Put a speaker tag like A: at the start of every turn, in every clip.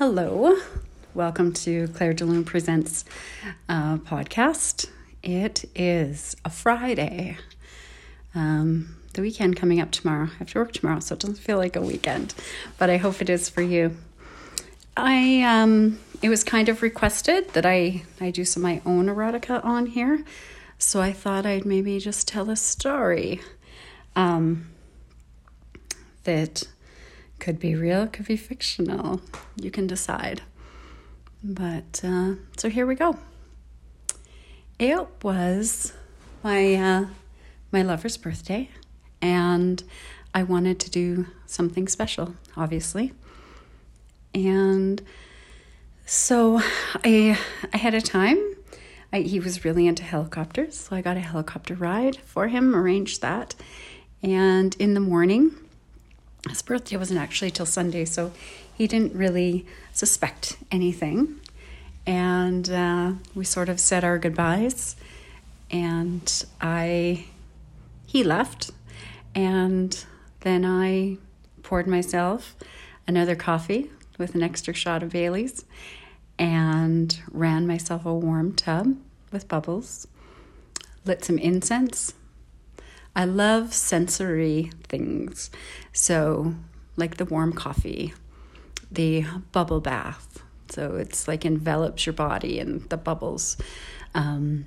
A: Hello, welcome to Claire DeLune Presents uh, podcast. It is a Friday. Um, the weekend coming up tomorrow. I have to work tomorrow, so it doesn't feel like a weekend, but I hope it is for you. I um, it was kind of requested that I I do some of my own erotica on here, so I thought I'd maybe just tell a story um, that could be real, could be fictional. You can decide. But uh, so here we go. It was my uh, my lover's birthday, and I wanted to do something special, obviously. And so I I had a time. I, he was really into helicopters, so I got a helicopter ride for him, arranged that. And in the morning, his birthday wasn't actually till Sunday, so he didn't really suspect anything. And uh, we sort of said our goodbyes, and I he left, and then I poured myself another coffee with an extra shot of Bailey's, and ran myself a warm tub with bubbles, lit some incense I love sensory things. So, like the warm coffee, the bubble bath. So, it's like envelops your body and the bubbles um,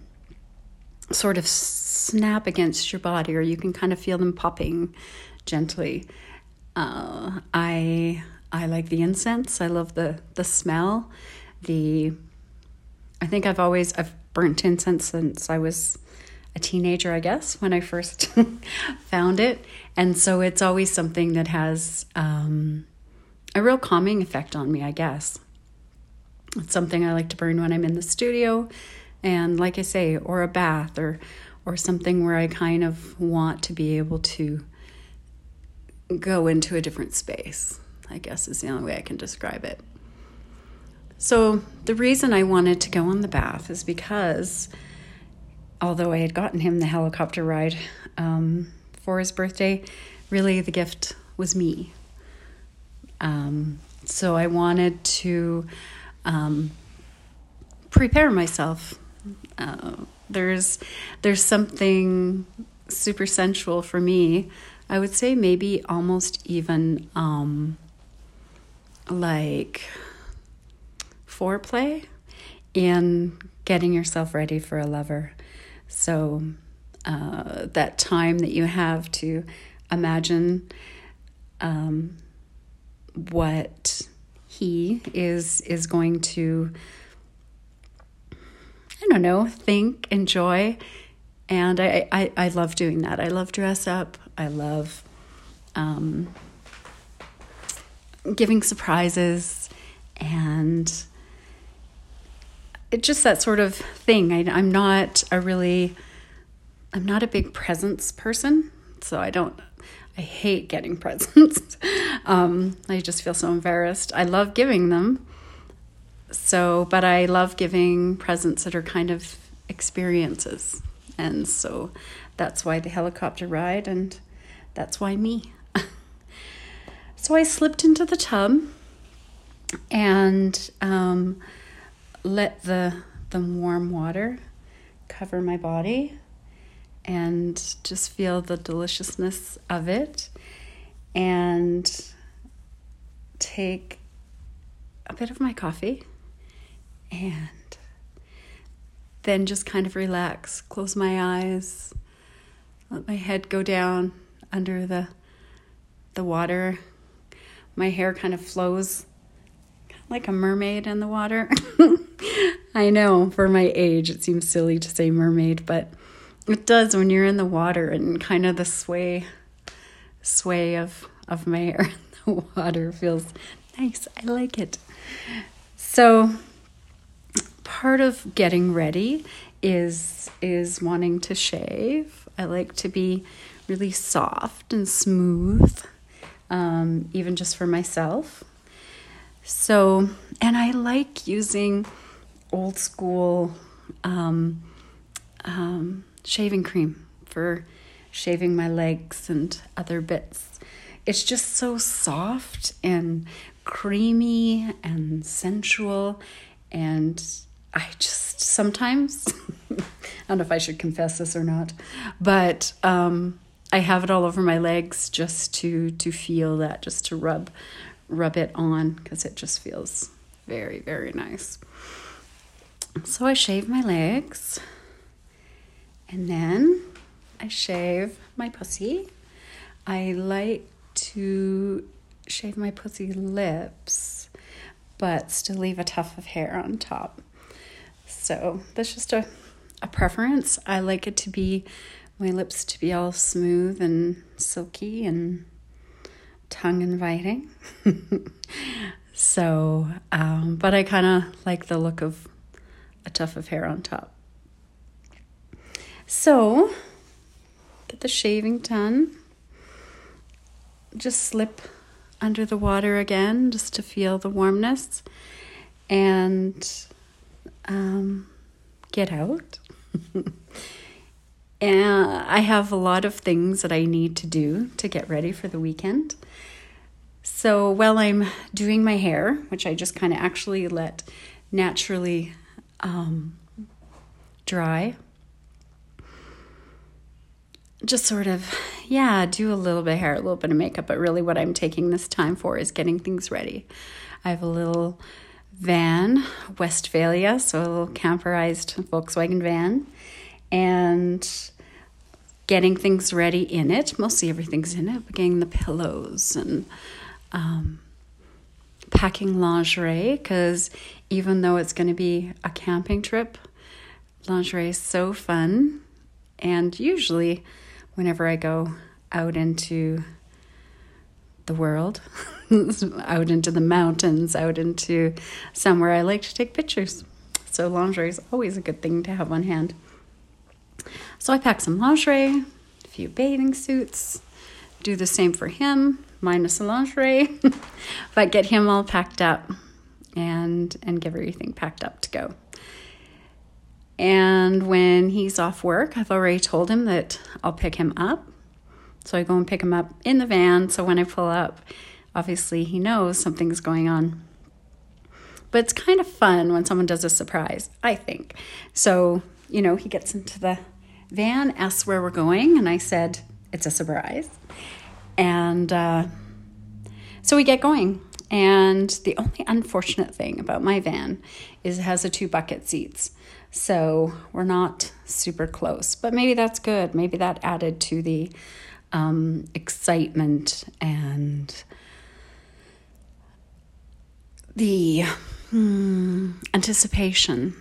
A: sort of snap against your body, or you can kind of feel them popping gently. Uh, I I like the incense. I love the the smell. The I think I've always I've burnt incense since I was a teenager, I guess, when I first found it. And so it's always something that has um, a real calming effect on me, I guess. It's something I like to burn when I'm in the studio, and like I say, or a bath, or or something where I kind of want to be able to go into a different space. I guess is the only way I can describe it. So the reason I wanted to go on the bath is because although I had gotten him the helicopter ride um, for his birthday, really the gift was me. Um, so I wanted to um, prepare myself. Uh, there's there's something super sensual for me. I would say maybe almost even um, like foreplay in getting yourself ready for a lover. So, uh, that time that you have to imagine um, what he is is going to I don't know think enjoy. And I, I, I love doing that. I love dress up. I love um, giving surprises. And it just that sort of thing. I, I'm not a really, I'm not a big presents person, so I don't. I hate getting presents. um, I just feel so embarrassed. I love giving them. So, but I love giving presents that are kind of experiences. And so that's why the helicopter ride, and that's why me. so I slipped into the tub and um, let the the warm water cover my body and just feel the deliciousness of it and take a bit of my coffee and then just kind of relax close my eyes let my head go down under the the water my hair kind of flows like a mermaid in the water. I know for my age it seems silly to say mermaid, but it does when you're in the water and kind of the sway sway of of my hair in the water feels nice. I like it. So part of getting ready is is wanting to shave. I like to be really soft and smooth, um, even just for myself. So, and I like using old school um, um, shaving cream for shaving my legs and other bits. It's just so soft and creamy and sensual. And I just sometimes, I don't know if I should confess this or not, but um, I have it all over my legs just to to feel that, just to rub rub it on because it just feels very very nice. So I shave my legs, and then I shave my pussy. I like to shave my pussy lips, but still leave a tuft of hair on top. So that's just a, a preference. I like it to be my lips to be all smooth and silky and tongue inviting. so, um, but I kind of like the look of a tuft of hair on top. So, get the shaving done. Just slip under the water again just to feel the warmness and um, get out. and I have a lot of things that I need to do to get ready for the weekend. So while I'm doing my hair, which I just kind of actually let naturally um, dry, just sort of, yeah, do a little bit of hair, a little bit of makeup, but really what I'm taking this time for is getting things ready. I have a little van, Westfalia, so a little camperized Volkswagen van, and getting things ready in it. Mostly everything's in it, but getting the pillows and um, packing lingerie, because even though it's going to be a camping trip, lingerie is so fun. And usually, whenever I go out into the world, out into the mountains, out into somewhere I like to take pictures. So lingerie is always a good thing to have on hand. So I pack some lingerie, a few bathing suits, do the same for him, minus the lingerie, but get him all packed up and and get everything packed up to go. And when he's off work, I've already told him that I'll pick him up so I go and pick him up in the van. So when I pull up, obviously he knows something's going on. But it's kind of fun when someone does a surprise, I think. So, you know, he gets into the van, asks where we're going, and I said, it's a surprise. And uh, so we get going. And the only unfortunate thing about my van is it has a two bucket seats. So we're not super close, but maybe that's good. Maybe that added to the um, excitement and the hmm, anticipation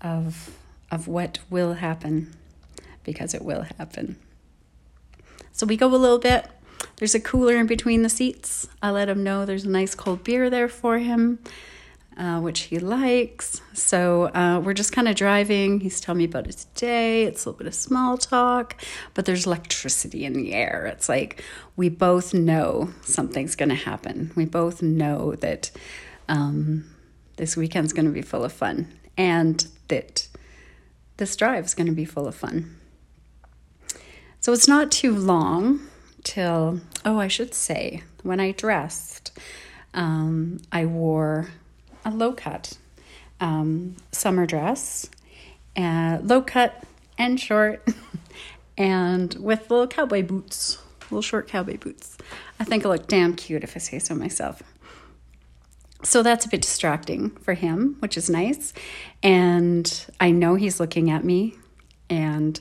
A: of of what will happen because it will happen. So we go a little bit. There's a cooler in between the seats. I let him know there's a nice cold beer there for him uh, which he likes. So uh, we're just kind of driving. He's telling me about his day. It's a little bit of small talk, but there's electricity in the air. It's like we both know something's going to happen. We both know that um, this weekend's going to be full of fun and that this drive's going to be full of fun. So it's not too long till, oh, I should say, when I dressed, um, I wore a low cut um, summer dress, uh, low cut and short, and with little cowboy boots, little short cowboy boots. I think I look damn cute if I say so myself. So that's a bit distracting for him, which is nice. And I know he's looking at me and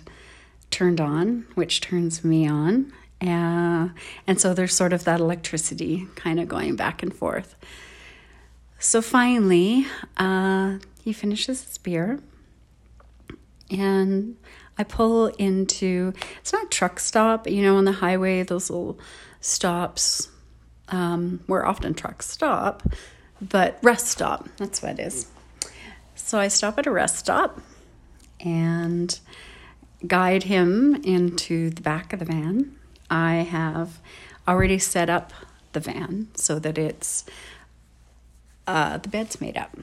A: turned on, which turns me on. Uh, and so there's sort of that electricity kind of going back and forth. So finally, uh, he finishes his beer, and I pull into it's not truck stop, you know, on the highway, those little stops um, where often trucks stop, but rest stop, that's what it is. So I stop at a rest stop and guide him into the back of the van. I have already set up the van so that it's uh, the bed's made up.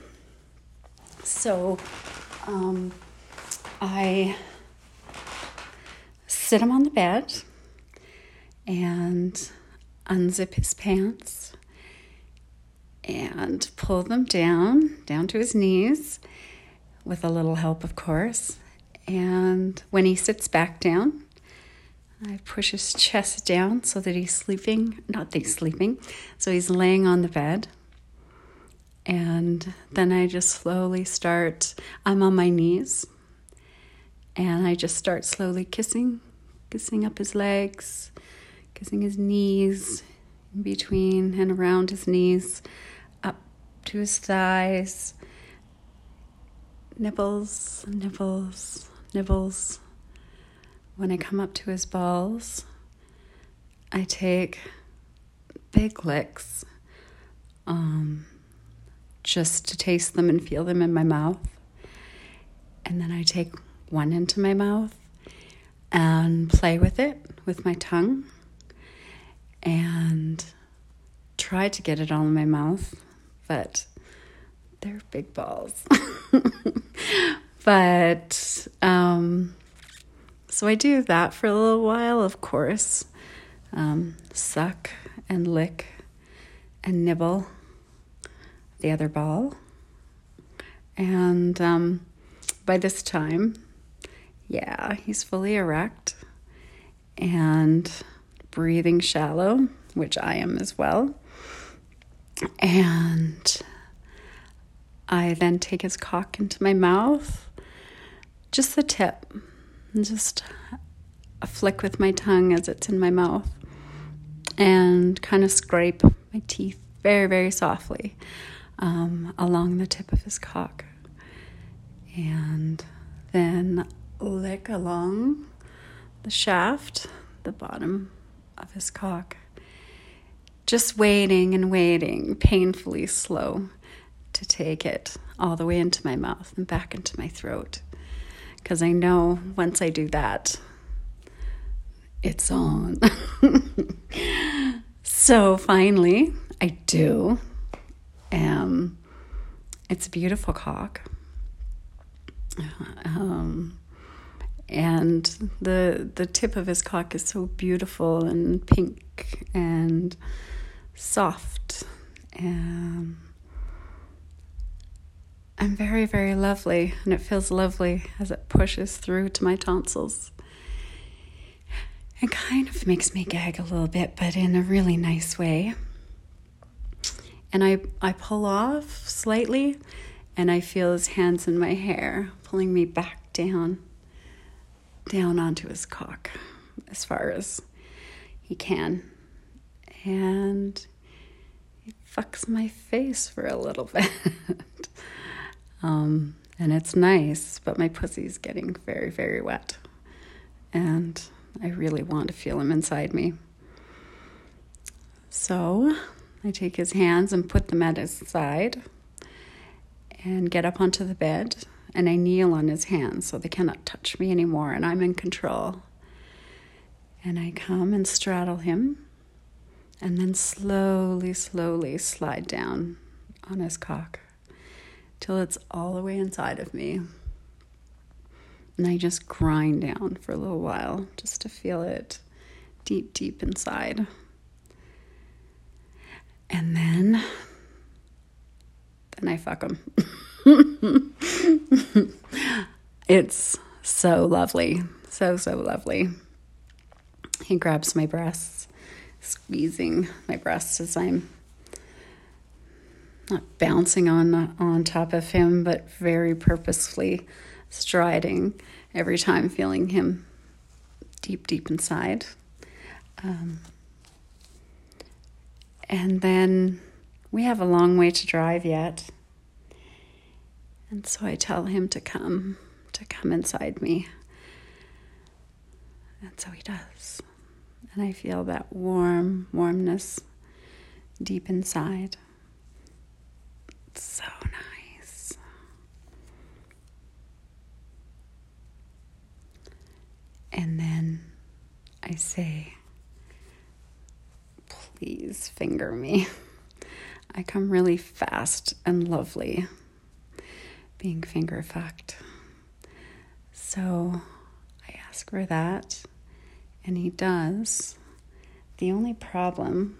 A: So um, I sit him on the bed and unzip his pants and pull them down, down to his knees, with a little help, of course. And when he sits back down, I push his chest down so that he's sleeping, not that he's sleeping, so he's laying on the bed. And then I just slowly start, I'm on my knees, and I just start slowly kissing, kissing up his legs, kissing his knees, in between and around his knees, up to his thighs, nipples, nipples, nibbles. When I come up to his balls, I take big licks um, just to taste them and feel them in my mouth. And then I take one into my mouth and play with it with my tongue and try to get it all in my mouth, but they're big balls. but um, so I do that for a little while, of course. Um, suck and lick and nibble the other ball. And um, by this time, yeah, he's fully erect and breathing shallow, which I am as well. And I then take his cock into my mouth, just the tip, and just a flick with my tongue as it's in my mouth, and kind of scrape my teeth very, very softly um, along the tip of his cock. And then lick along the shaft, the bottom of his cock. Just waiting and waiting, painfully slow to take it all the way into my mouth and back into my throat. Because I know once I do that, it's on. so finally, I do. Um, it's a beautiful cock. Um, and the the tip of his cock is so beautiful and pink and soft and and very very lovely and it feels lovely as it pushes through to my tonsils it kind of makes me gag a little bit but in a really nice way and I I pull off slightly and I feel his hands in my hair pulling me back down down onto his cock as far as he can. And he fucks my face for a little bit. Um, and it's nice, but my pussy's getting very, very wet. And I really want to feel him inside me. So I take his hands and put them at his side and get up onto the bed and I kneel on his hands so they cannot touch me anymore and I'm in control. And I come and straddle him and then slowly, slowly slide down on his cock till it's all the way inside of me. And I just grind down for a little while just to feel it deep, deep inside. And then, then I fuck him. it's so lovely. So, so lovely. He grabs my breasts, squeezing my breasts as I'm not bouncing on on top of him, but very purposefully striding every time, feeling him deep, deep inside. Um, and then we have a long way to drive yet. And so I tell him to come, to come inside me. And so he does. And I feel that warm warmness deep inside. So nice. And then I say, please finger me. I come really fast and lovely being finger fucked. So I ask for that, and he does. The only problem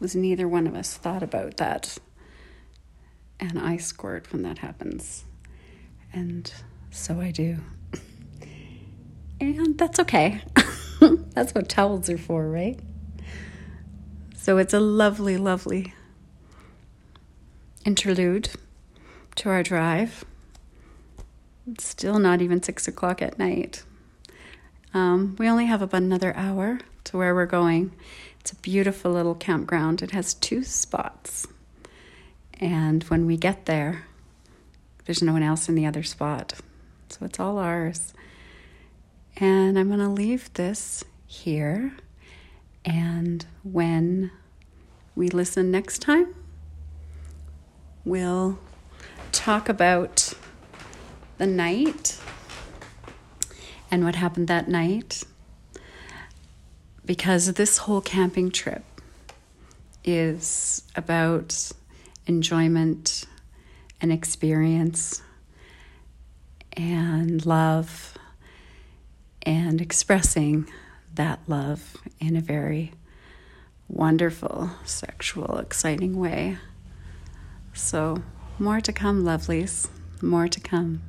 A: was neither one of us thought about that and I squirt when that happens. And so I do. And that's okay. that's what towels are for, right? So it's a lovely, lovely interlude to our drive. It's still not even six o'clock at night. Um, we only have about another hour to where we're going. It's a beautiful little campground. It has two spots. And when we get there, there's no one else in the other spot. So it's all ours. And I'm going to leave this here. And when we listen next time, we'll talk about the night and what happened that night. Because this whole camping trip is about enjoyment and experience and love and expressing that love in a very wonderful, sexual, exciting way. So, more to come, lovelies. More to come.